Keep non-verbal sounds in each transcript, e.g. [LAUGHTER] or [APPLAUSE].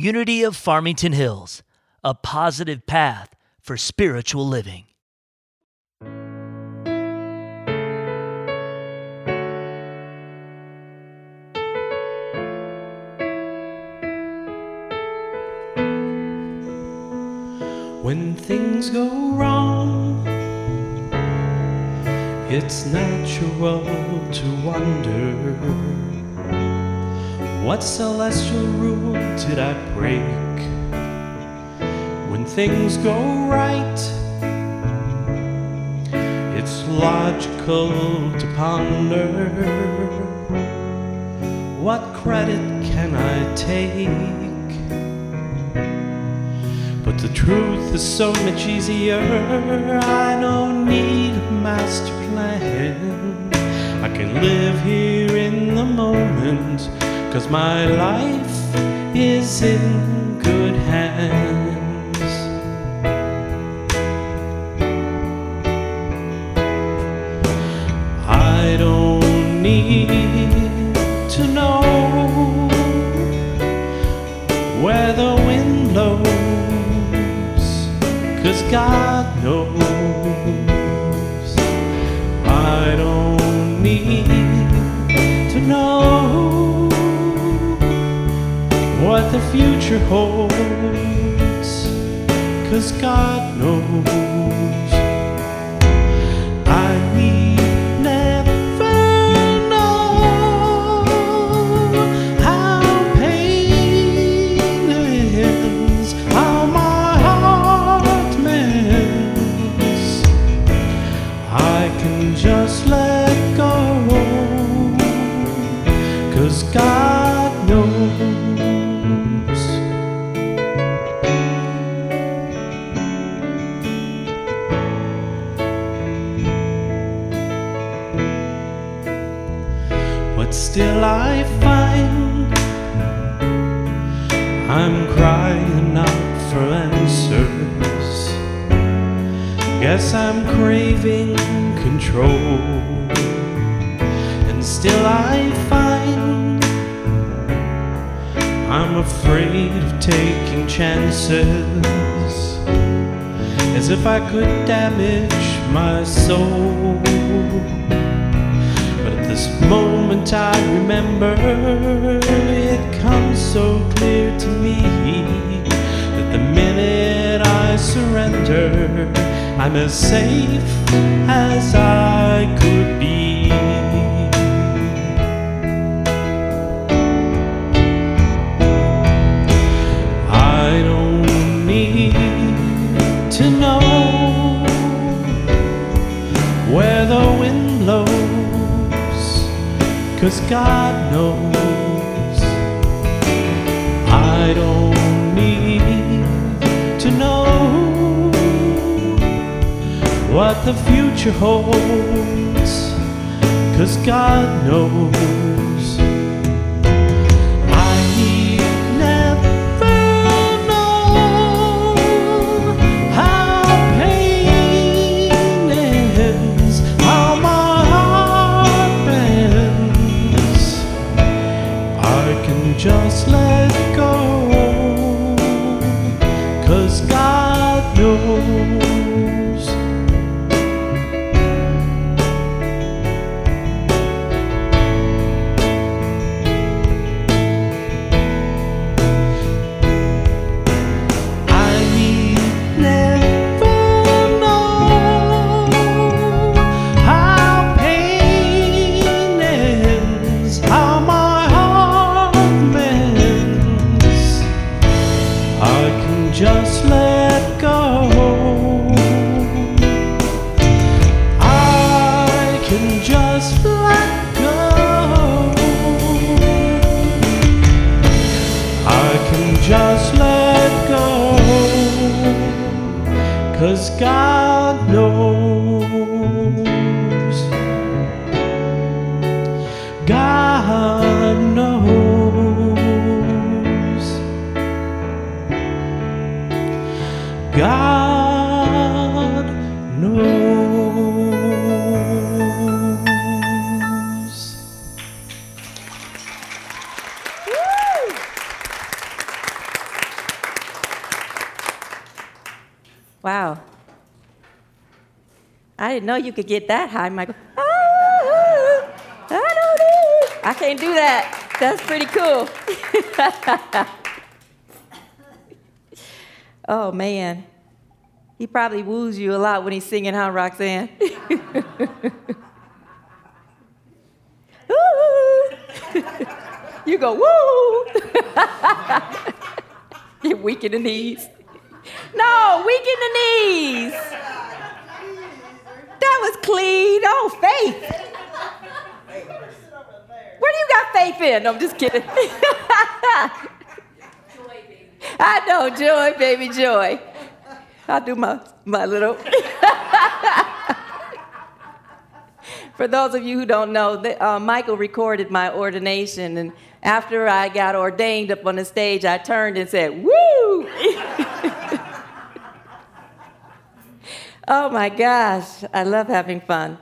Unity of Farmington Hills, a positive path for spiritual living. When things go wrong, it's natural to wonder what celestial rule did I break? When things go right, it's logical to ponder what credit can I take? But the truth is so much easier. I don't need a master plan. I can live here in the moment, cause my life is in good hands. I don't need to know where the wind blows, cause God the future holds, cause God knows. I need never know how pain ends, how my heart mends. I can just let go, cause God knows. Chances. As if I could damage my soul. But at this moment I remember it comes so clear to me that the minute I surrender, I'm as safe as I could be. Cause God knows. I don't need to know what the future holds, cause God knows. Can didn't know you could get that high, Michael. Ah, I, I can't do that. That's pretty cool. [LAUGHS] oh, man. He probably woos you a lot when he's singing, huh, Roxanne? [LAUGHS] [LAUGHS] you go, woo! You're weak in the knees. No, weak in the knees. That was clean. Oh, faith. Where do you got faith in? I'm just kidding. [LAUGHS] I know, joy, baby, joy. I'll do my, my little. [LAUGHS] For those of you who don't know, the, uh, Michael recorded my ordination, and after I got ordained up on the stage, I turned and said, Woo! Oh my gosh, I love having fun.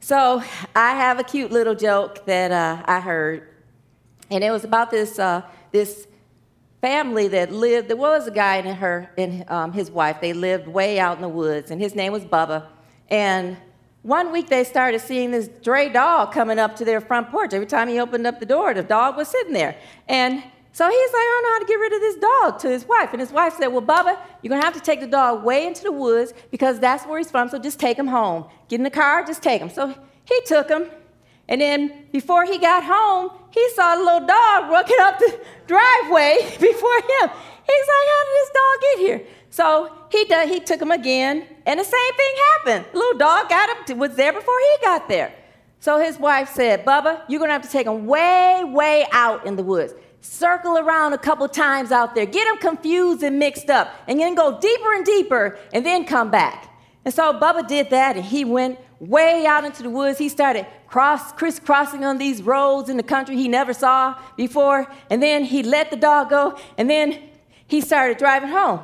So, I have a cute little joke that uh, I heard, and it was about this, uh, this family that lived. There was a guy and her and um, his wife. They lived way out in the woods, and his name was Bubba. And one week they started seeing this stray dog coming up to their front porch. Every time he opened up the door, the dog was sitting there. And so he's like, I don't know how to get rid of this dog to his wife. And his wife said, Well, Bubba, you're going to have to take the dog way into the woods because that's where he's from, so just take him home. Get in the car, just take him. So he took him. And then before he got home, he saw a little dog walking up the driveway [LAUGHS] before him. He's like, How did this dog get here? So he, he took him again, and the same thing happened. The little dog got him, was there before he got there. So his wife said, Bubba, you're gonna have to take him way, way out in the woods. Circle around a couple times out there, get them confused and mixed up, and then go deeper and deeper, and then come back. And so Bubba did that, and he went way out into the woods. He started cross, crisscrossing on these roads in the country he never saw before. And then he let the dog go, and then he started driving home.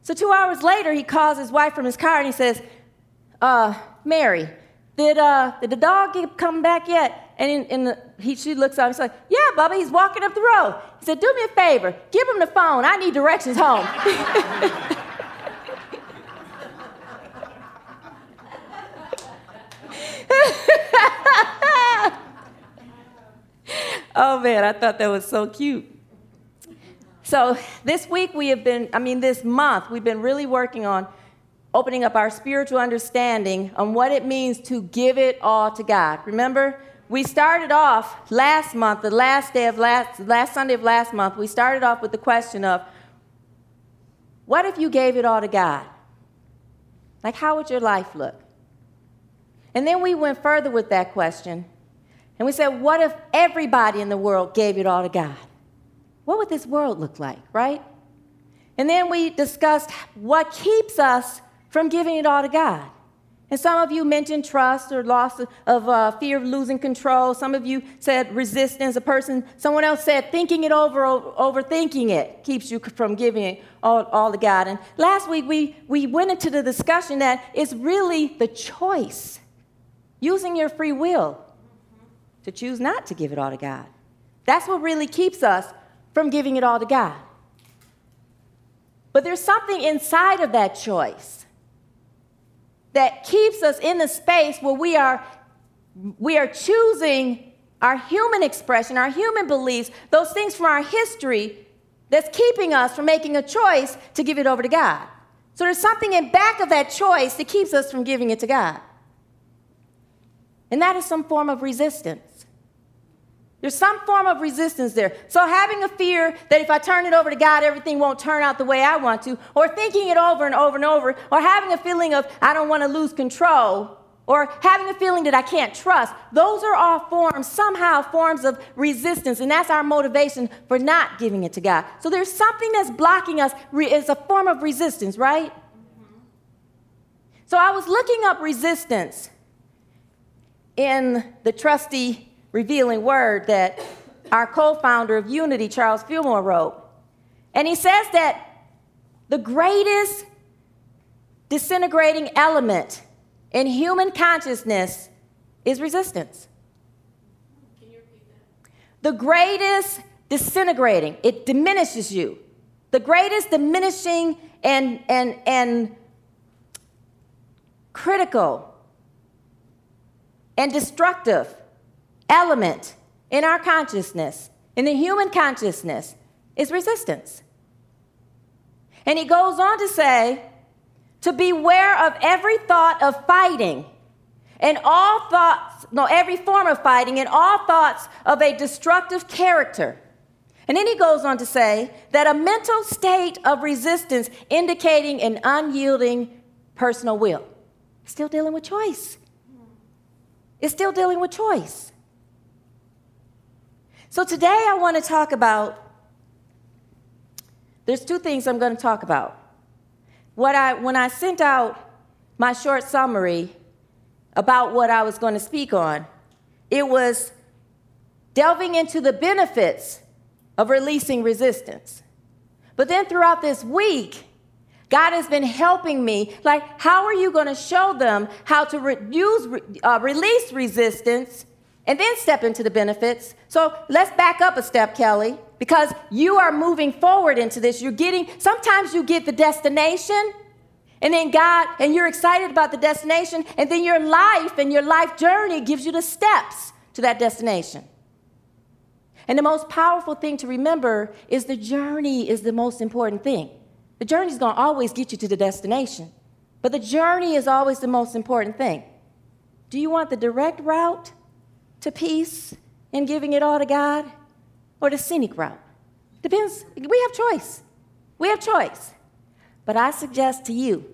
So two hours later, he calls his wife from his car and he says, uh, Mary, did, uh, did the dog come back yet? And in, in the, he, she looks up and she's like, Yeah, Bubba, he's walking up the road. He said, Do me a favor, give him the phone. I need directions home. [LAUGHS] oh man, I thought that was so cute. So, this week we have been, I mean, this month, we've been really working on opening up our spiritual understanding on what it means to give it all to God. Remember, we started off last month, the last day of last, last Sunday of last month, we started off with the question of what if you gave it all to God? Like, how would your life look? And then we went further with that question and we said, what if everybody in the world gave it all to God? what would this world look like, right? And then we discussed what keeps us from giving it all to God. And some of you mentioned trust or loss of uh, fear of losing control. Some of you said resistance. A person, someone else said thinking it over, overthinking it keeps you from giving it all, all to God. And last week we, we went into the discussion that it's really the choice, using your free will to choose not to give it all to God. That's what really keeps us from giving it all to God. But there's something inside of that choice that keeps us in the space where we are, we are choosing our human expression, our human beliefs, those things from our history that's keeping us from making a choice to give it over to God. So there's something in back of that choice that keeps us from giving it to God. And that is some form of resistance. There's some form of resistance there. So, having a fear that if I turn it over to God, everything won't turn out the way I want to, or thinking it over and over and over, or having a feeling of I don't want to lose control, or having a feeling that I can't trust, those are all forms, somehow forms of resistance, and that's our motivation for not giving it to God. So, there's something that's blocking us, it's a form of resistance, right? So, I was looking up resistance in the trusty revealing word that our co founder of Unity, Charles Fillmore, wrote. And he says that the greatest disintegrating element in human consciousness is resistance. Can you repeat that? The greatest disintegrating, it diminishes you. The greatest diminishing and, and, and critical and destructive element in our consciousness, in the human consciousness, is resistance. And he goes on to say, to beware of every thought of fighting and all thoughts, no, every form of fighting and all thoughts of a destructive character. And then he goes on to say that a mental state of resistance indicating an unyielding personal will. Still dealing with choice. It's still dealing with choice. So today I want to talk about there's two things I'm going to talk about. What I when I sent out my short summary about what I was going to speak on, it was delving into the benefits of releasing resistance. But then throughout this week, God has been helping me. Like, how are you going to show them how to re- use, uh, release resistance and then step into the benefits? So let's back up a step, Kelly, because you are moving forward into this. You're getting, sometimes you get the destination, and then God, and you're excited about the destination, and then your life and your life journey gives you the steps to that destination. And the most powerful thing to remember is the journey is the most important thing. The journey is going to always get you to the destination, but the journey is always the most important thing. Do you want the direct route to peace and giving it all to God or the scenic route? Depends. We have choice. We have choice. But I suggest to you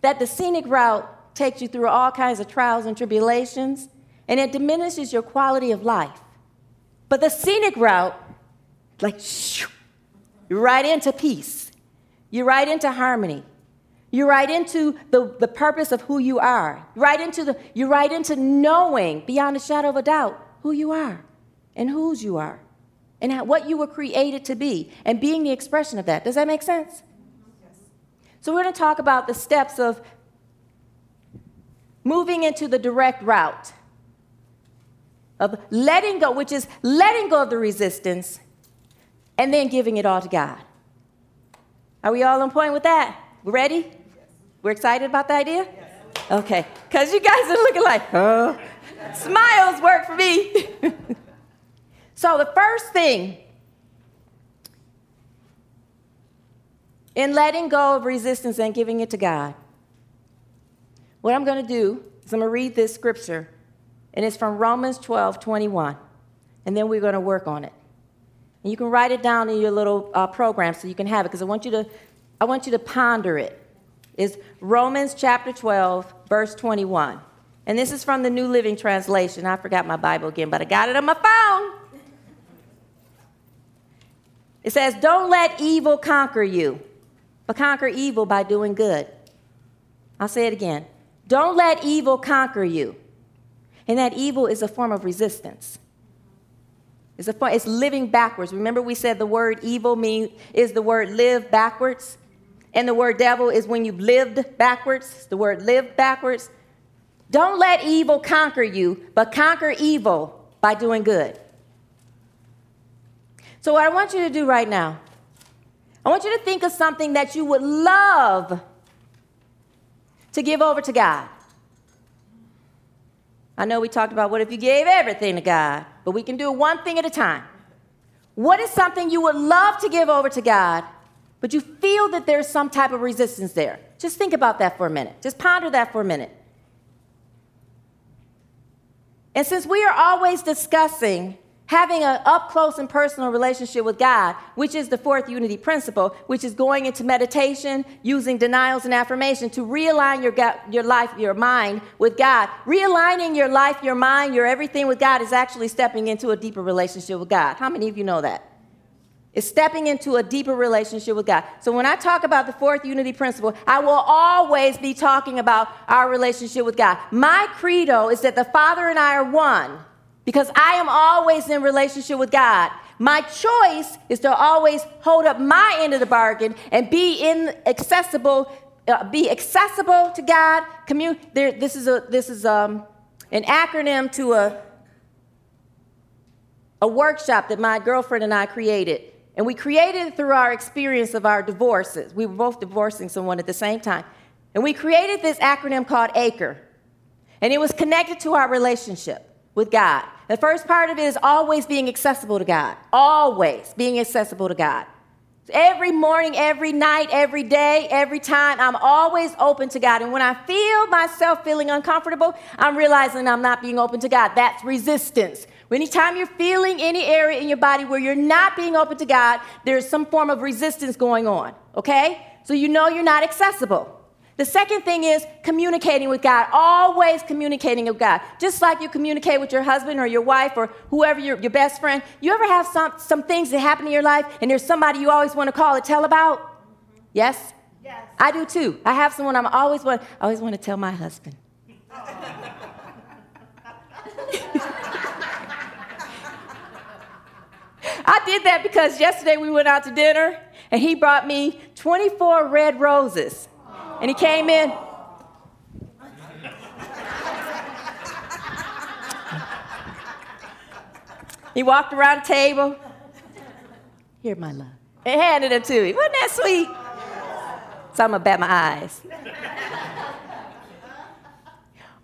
that the scenic route takes you through all kinds of trials and tribulations, and it diminishes your quality of life. But the scenic route, like, shoo, you're right into peace. You're right into harmony. You're right into the, the purpose of who you are. Right into the, you're right into knowing beyond a shadow of a doubt who you are and whose you are and what you were created to be and being the expression of that. Does that make sense? Yes. So, we're going to talk about the steps of moving into the direct route of letting go, which is letting go of the resistance and then giving it all to God. Are we all on point with that? Ready? We're excited about the idea? Okay, because you guys are looking like, huh? Smiles work for me. [LAUGHS] so, the first thing in letting go of resistance and giving it to God, what I'm going to do is I'm going to read this scripture and it's from Romans 12 21. And then we're going to work on it. And you can write it down in your little uh, program so you can have it because I want you to I want you to ponder it. Is Romans chapter 12 verse 21. And this is from the New Living Translation. I forgot my Bible again, but I got it on my phone. It says, "Don't let evil conquer you, but conquer evil by doing good." I'll say it again. Don't let evil conquer you, and that evil is a form of resistance. It's, a, it's living backwards. Remember, we said the word evil mean, is the word live backwards? And the word devil is when you've lived backwards. the word live backwards. Don't let evil conquer you, but conquer evil by doing good. So, what I want you to do right now, I want you to think of something that you would love to give over to God. I know we talked about what if you gave everything to God, but we can do one thing at a time. What is something you would love to give over to God, but you feel that there's some type of resistance there? Just think about that for a minute. Just ponder that for a minute. And since we are always discussing having an up close and personal relationship with God, which is the fourth unity principle, which is going into meditation, using denials and affirmation to realign your, your life, your mind with God. Realigning your life, your mind, your everything with God is actually stepping into a deeper relationship with God. How many of you know that? It's stepping into a deeper relationship with God. So when I talk about the fourth unity principle, I will always be talking about our relationship with God. My credo is that the Father and I are one because I am always in relationship with God. My choice is to always hold up my end of the bargain and be in accessible, uh, be accessible to God. Commun- there, this is a this is um, an acronym to a a workshop that my girlfriend and I created and we created it through our experience of our divorces. We were both divorcing someone at the same time. And we created this acronym called ACRE. And it was connected to our relationship with God. The first part of it is always being accessible to God. Always being accessible to God. Every morning, every night, every day, every time, I'm always open to God. And when I feel myself feeling uncomfortable, I'm realizing I'm not being open to God. That's resistance. Anytime you're feeling any area in your body where you're not being open to God, there's some form of resistance going on, okay? So you know you're not accessible. The second thing is communicating with God, always communicating with God. Just like you communicate with your husband or your wife or whoever, your, your best friend. You ever have some, some things that happen in your life and there's somebody you always want to call and tell about? Yes? Yes. I do too. I have someone I'm always want, I always want to tell my husband. I did that because yesterday we went out to dinner and he brought me 24 red roses. And he came in. he walked around the table. Here, my love. And handed it to me. Wasn't that sweet? So I'm bat my eyes.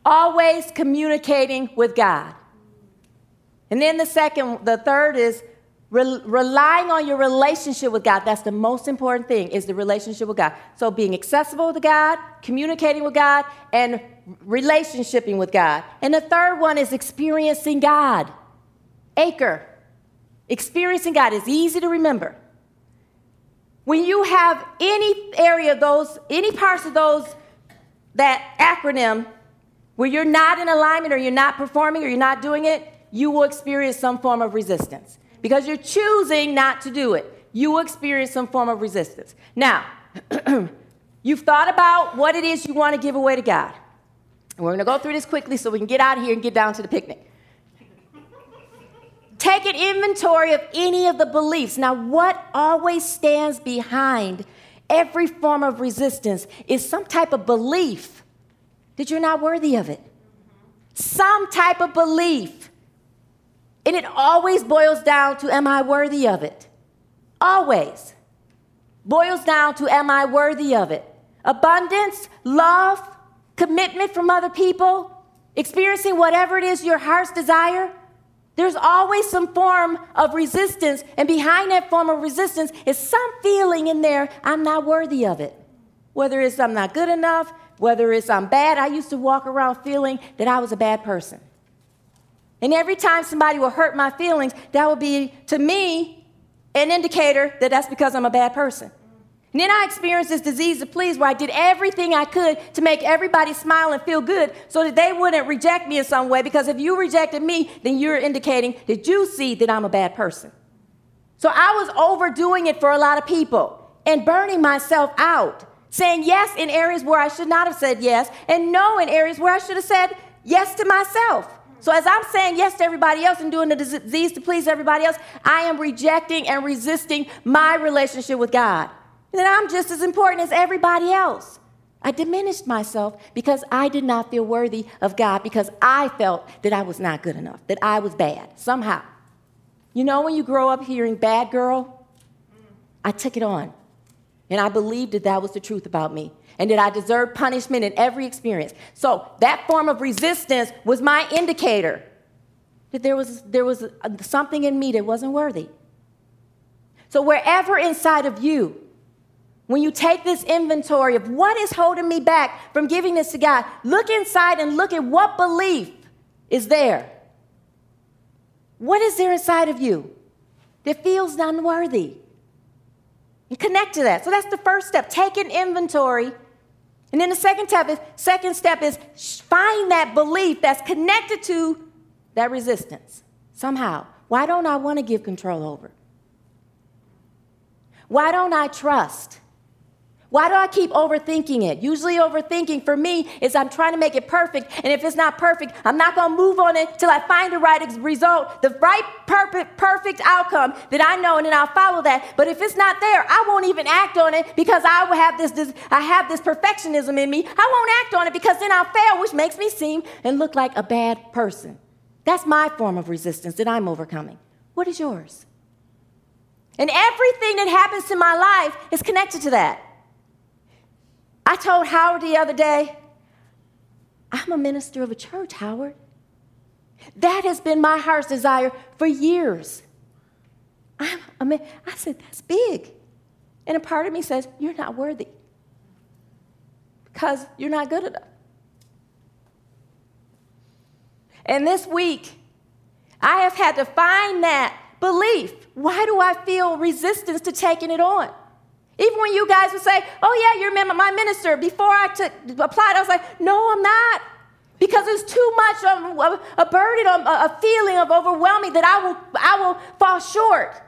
Always communicating with God. And then the second, the third is Re- relying on your relationship with God, that's the most important thing, is the relationship with God. So being accessible to God, communicating with God, and relationshiping with God. And the third one is experiencing God. Acre. Experiencing God is easy to remember. When you have any area of those, any parts of those, that acronym, where you're not in alignment or you're not performing or you're not doing it, you will experience some form of resistance because you're choosing not to do it. You will experience some form of resistance. Now, [CLEARS THROAT] you've thought about what it is you want to give away to God. And we're going to go through this quickly so we can get out of here and get down to the picnic. Take an inventory of any of the beliefs. Now, what always stands behind every form of resistance is some type of belief that you're not worthy of it. Some type of belief and it always boils down to, am I worthy of it? Always. Boils down to, am I worthy of it? Abundance, love, commitment from other people, experiencing whatever it is your heart's desire. There's always some form of resistance, and behind that form of resistance is some feeling in there, I'm not worthy of it. Whether it's I'm not good enough, whether it's I'm bad. I used to walk around feeling that I was a bad person. And every time somebody will hurt my feelings, that will be, to me, an indicator that that's because I'm a bad person. And then I experienced this disease of please where I did everything I could to make everybody smile and feel good so that they wouldn't reject me in some way. Because if you rejected me, then you're indicating that you see that I'm a bad person. So I was overdoing it for a lot of people and burning myself out, saying yes in areas where I should not have said yes, and no in areas where I should have said yes to myself. So, as I'm saying yes to everybody else and doing the disease to please everybody else, I am rejecting and resisting my relationship with God. And then I'm just as important as everybody else. I diminished myself because I did not feel worthy of God because I felt that I was not good enough, that I was bad somehow. You know, when you grow up hearing bad girl, I took it on. And I believed that that was the truth about me and that I deserved punishment in every experience. So that form of resistance was my indicator that there was, there was something in me that wasn't worthy. So, wherever inside of you, when you take this inventory of what is holding me back from giving this to God, look inside and look at what belief is there. What is there inside of you that feels unworthy? And connect to that. So that's the first step. Take an inventory and then the second step is second step is find that belief that's connected to that resistance somehow. Why don't I want to give control over? Why don't I trust? Why do I keep overthinking it? Usually, overthinking for me is I'm trying to make it perfect, and if it's not perfect, I'm not going to move on it till I find the right result, the right perfect, perfect outcome that I know, and then I'll follow that. But if it's not there, I won't even act on it because I have this, this I have this perfectionism in me. I won't act on it because then I'll fail, which makes me seem and look like a bad person. That's my form of resistance that I'm overcoming. What is yours? And everything that happens in my life is connected to that. I told Howard the other day, I'm a minister of a church, Howard. That has been my heart's desire for years. I'm, mean, I said, that's big. And a part of me says, You're not worthy because you're not good enough. And this week, I have had to find that belief. Why do I feel resistance to taking it on? Even when you guys would say, Oh, yeah, you're my minister, before I took, applied, I was like, No, I'm not. Because it's too much of a burden, a feeling of overwhelming that I will, I will fall short.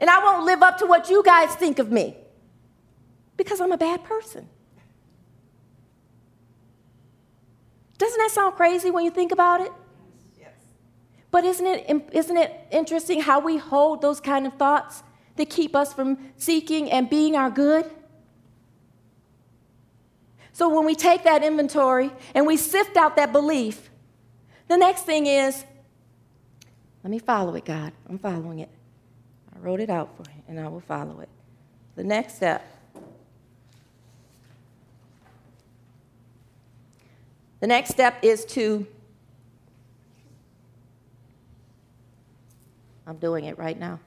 And I won't live up to what you guys think of me because I'm a bad person. Doesn't that sound crazy when you think about it? Yes. But isn't it, isn't it interesting how we hold those kind of thoughts that keep us from seeking and being our good? So when we take that inventory and we sift out that belief, the next thing is let me follow it, God. I'm following it I wrote it out for you, and I will follow it. The next step. The next step is to, I'm doing it right now.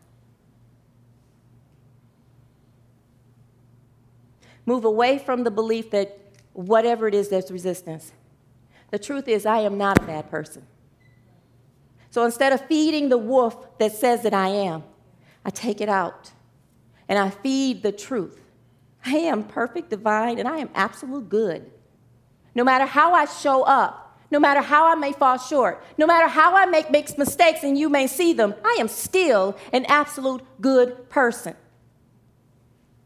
Move away from the belief that whatever it is there's resistance. The truth is, I am not a bad person. So instead of feeding the wolf that says that I am, I take it out and I feed the truth. I am perfect, divine, and I am absolute good. No matter how I show up, no matter how I may fall short, no matter how I make, make mistakes and you may see them, I am still an absolute good person.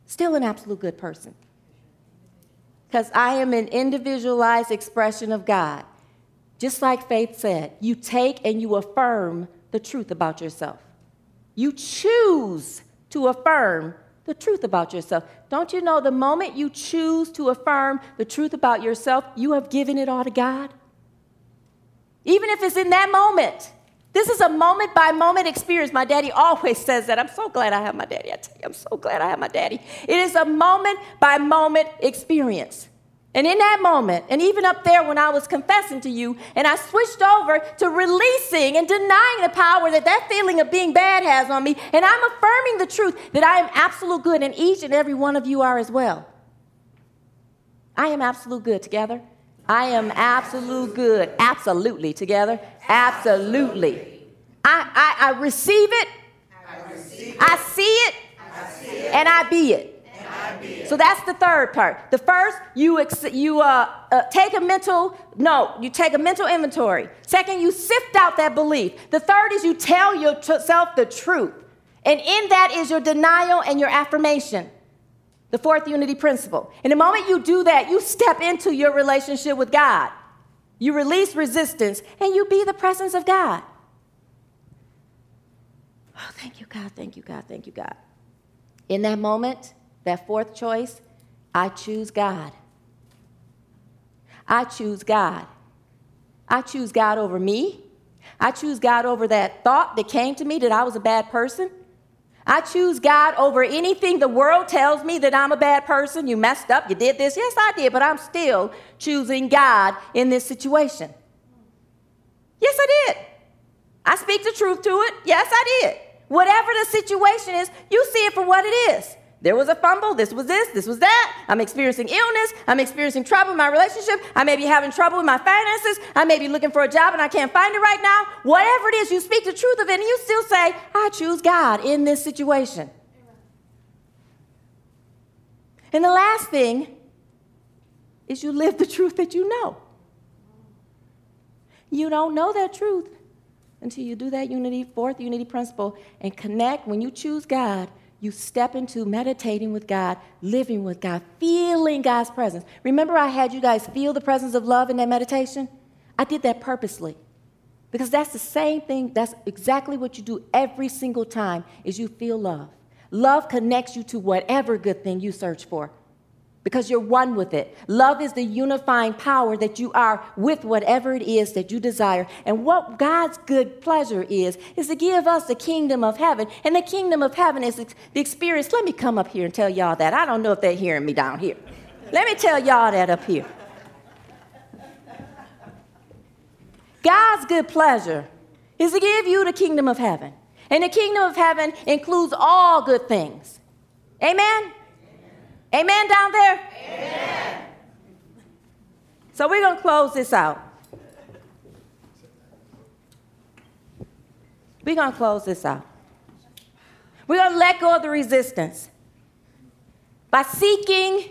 Still an absolute good person. Because I am an individualized expression of God. Just like Faith said, you take and you affirm the truth about yourself. You choose to affirm the truth about yourself. Don't you know the moment you choose to affirm the truth about yourself, you have given it all to God? Even if it's in that moment. This is a moment by moment experience. My daddy always [LAUGHS] says that. I'm so glad I have my daddy. I tell you, I'm so glad I have my daddy. It is a moment by moment experience. And in that moment, and even up there when I was confessing to you, and I switched over to releasing and denying the power that that feeling of being bad has on me, and I'm affirming the truth that I am absolute good, and each and every one of you are as well. I am absolute good together. I am absolute good. Absolutely together. Absolutely. I, I, I receive it. I, see it. And I be it. So that's the third part. The first, you, ex- you uh, uh, take a mental, no, you take a mental inventory. Second, you sift out that belief. The third is you tell yourself the truth. And in that is your denial and your affirmation. The fourth unity principle. And the moment you do that, you step into your relationship with God. You release resistance and you be the presence of God. Oh, thank you, God. Thank you, God. Thank you, God. In that moment, that fourth choice, I choose God. I choose God. I choose God over me. I choose God over that thought that came to me that I was a bad person. I choose God over anything the world tells me that I'm a bad person. You messed up, you did this. Yes, I did, but I'm still choosing God in this situation. Yes, I did. I speak the truth to it. Yes, I did. Whatever the situation is, you see it for what it is. There was a fumble. This was this. This was that. I'm experiencing illness. I'm experiencing trouble in my relationship. I may be having trouble with my finances. I may be looking for a job and I can't find it right now. Whatever it is, you speak the truth of it and you still say, I choose God in this situation. And the last thing is you live the truth that you know. You don't know that truth until you do that unity, fourth unity principle, and connect. When you choose God, you step into meditating with God, living with God, feeling God's presence. Remember, I had you guys feel the presence of love in that meditation? I did that purposely. Because that's the same thing, that's exactly what you do every single time is you feel love. Love connects you to whatever good thing you search for. Because you're one with it. Love is the unifying power that you are with whatever it is that you desire. And what God's good pleasure is, is to give us the kingdom of heaven. And the kingdom of heaven is the experience. Let me come up here and tell y'all that. I don't know if they're hearing me down here. Let me tell y'all that up here. God's good pleasure is to give you the kingdom of heaven. And the kingdom of heaven includes all good things. Amen? Amen, down there? Amen. So we're going to close this out. We're going to close this out. We're going to let go of the resistance by seeking,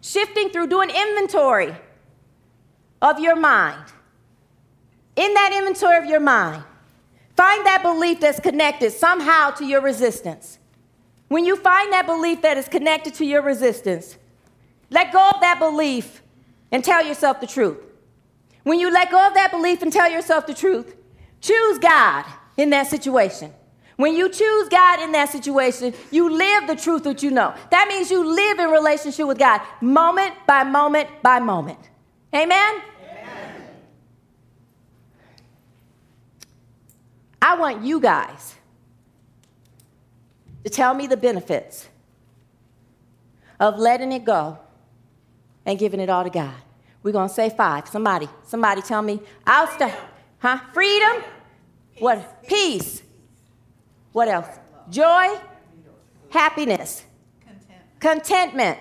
shifting through, doing inventory of your mind. In that inventory of your mind, find that belief that's connected somehow to your resistance. When you find that belief that is connected to your resistance, let go of that belief and tell yourself the truth. When you let go of that belief and tell yourself the truth, choose God in that situation. When you choose God in that situation, you live the truth that you know. That means you live in relationship with God moment by moment by moment. Amen? Amen. I want you guys to tell me the benefits of letting it go and giving it all to God. We're going to say five. Somebody, somebody tell me. I'll start. Huh? Freedom? Peace. What? Peace. What else? Joy? Happiness. Content. Contentment.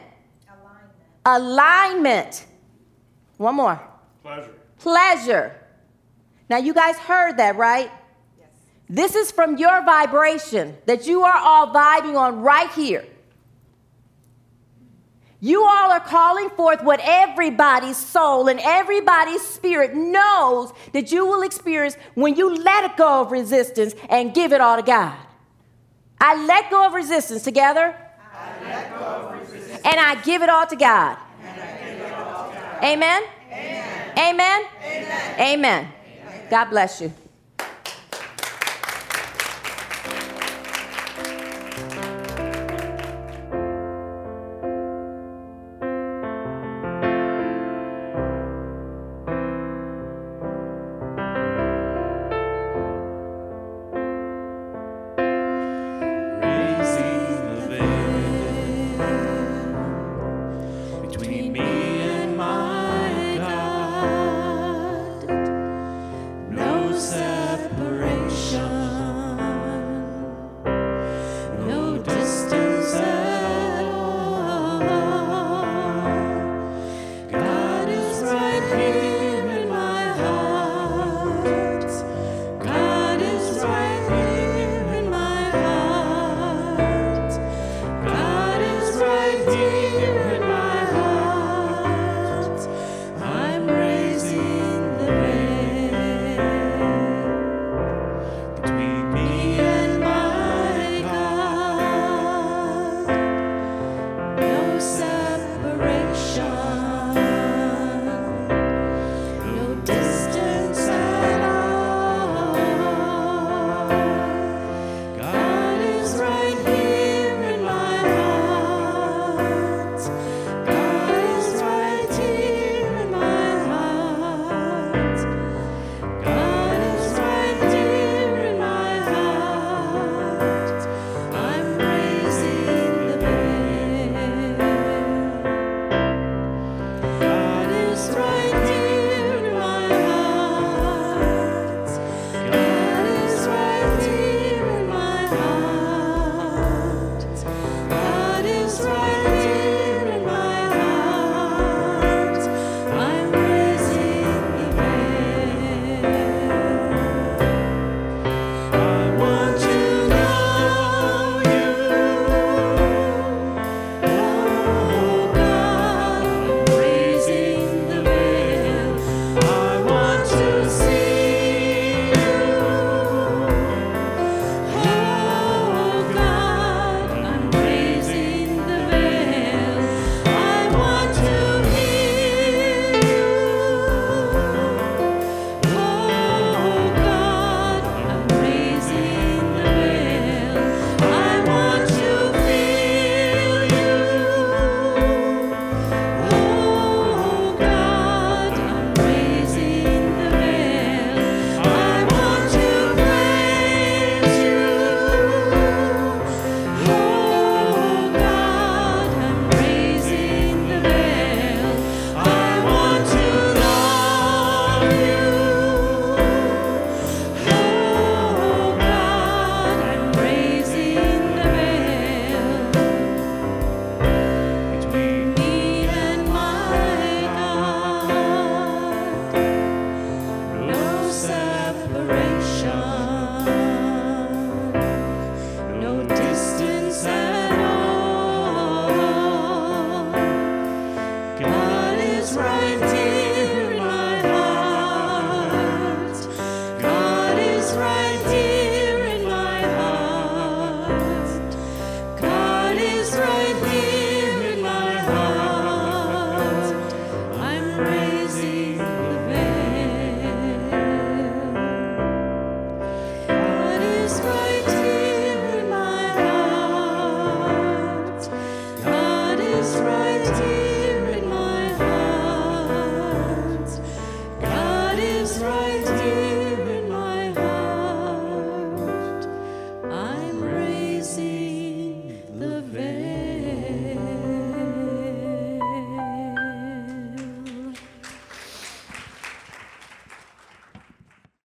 Alignment. Alignment. One more. Pleasure. Pleasure. Now, you guys heard that, right? This is from your vibration that you are all vibing on right here. You all are calling forth what everybody's soul and everybody's spirit knows that you will experience when you let go of resistance and give it all to God. I let go of resistance together. I go Of resistance. And I give it all to God. All to God. Amen? Amen. Amen. Amen. Amen. God bless you.